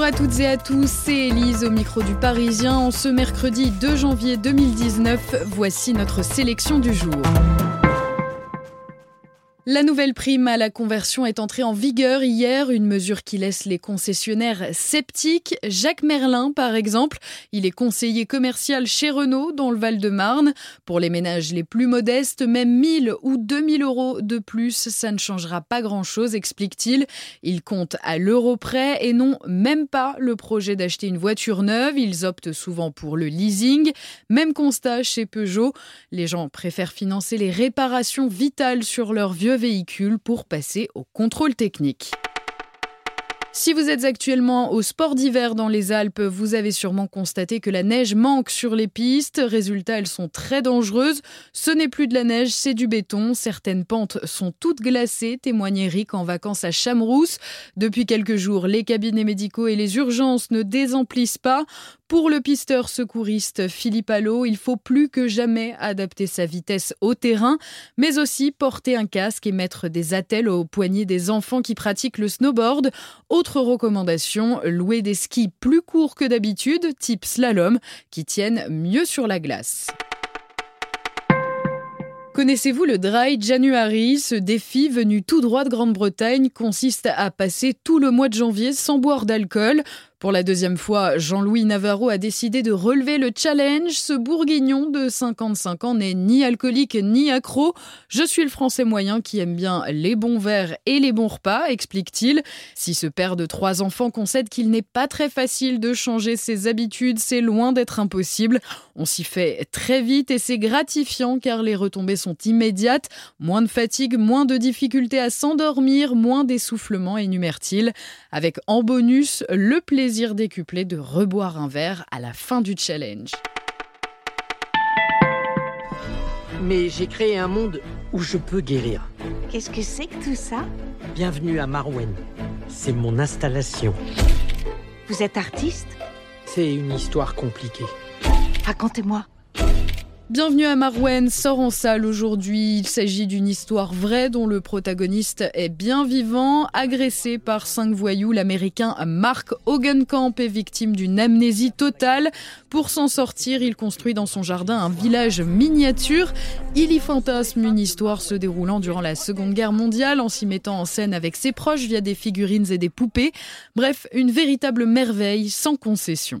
Bonjour à toutes et à tous, c'est Elise au micro du Parisien. En ce mercredi 2 janvier 2019, voici notre sélection du jour. La nouvelle prime à la conversion est entrée en vigueur hier, une mesure qui laisse les concessionnaires sceptiques. Jacques Merlin, par exemple, il est conseiller commercial chez Renault dans le Val-de-Marne. Pour les ménages les plus modestes, même 1000 ou 2000 euros de plus, ça ne changera pas grand-chose, explique-t-il. Il compte à l'euro près et non même pas le projet d'acheter une voiture neuve. Ils optent souvent pour le leasing. Même constat chez Peugeot. Les gens préfèrent financer les réparations vitales sur leur vieux véhicule pour passer au contrôle technique. Si vous êtes actuellement au sport d'hiver dans les Alpes, vous avez sûrement constaté que la neige manque sur les pistes. Résultat, elles sont très dangereuses. Ce n'est plus de la neige, c'est du béton. Certaines pentes sont toutes glacées, témoigne Eric en vacances à Chamrousse. Depuis quelques jours, les cabinets médicaux et les urgences ne désemplissent pas. Pour le pisteur secouriste Philippe Allo, il faut plus que jamais adapter sa vitesse au terrain, mais aussi porter un casque et mettre des attelles aux poignets des enfants qui pratiquent le snowboard. Autre recommandation, louer des skis plus courts que d'habitude, type slalom, qui tiennent mieux sur la glace. Connaissez-vous le Dry January? Ce défi venu tout droit de Grande-Bretagne consiste à passer tout le mois de janvier sans boire d'alcool. Pour la deuxième fois, Jean-Louis Navarro a décidé de relever le challenge. Ce bourguignon de 55 ans n'est ni alcoolique ni accro. Je suis le français moyen qui aime bien les bons verres et les bons repas, explique-t-il. Si ce père de trois enfants concède qu'il n'est pas très facile de changer ses habitudes, c'est loin d'être impossible. On s'y fait très vite et c'est gratifiant car les retombées sont immédiates. Moins de fatigue, moins de difficultés à s'endormir, moins d'essoufflement, énumère-t-il. Avec en bonus le plaisir plaisir décuplé de reboire un verre à la fin du challenge. Mais j'ai créé un monde où je peux guérir. Qu'est-ce que c'est que tout ça? Bienvenue à Marwen. C'est mon installation. Vous êtes artiste? C'est une histoire compliquée. Racontez-moi. Bienvenue à Marwen sort en salle aujourd'hui. Il s'agit d'une histoire vraie dont le protagoniste est bien vivant. Agressé par cinq voyous, l'américain Mark Hogenkamp est victime d'une amnésie totale. Pour s'en sortir, il construit dans son jardin un village miniature. Il y fantasme une histoire se déroulant durant la Seconde Guerre mondiale en s'y mettant en scène avec ses proches via des figurines et des poupées. Bref, une véritable merveille sans concession.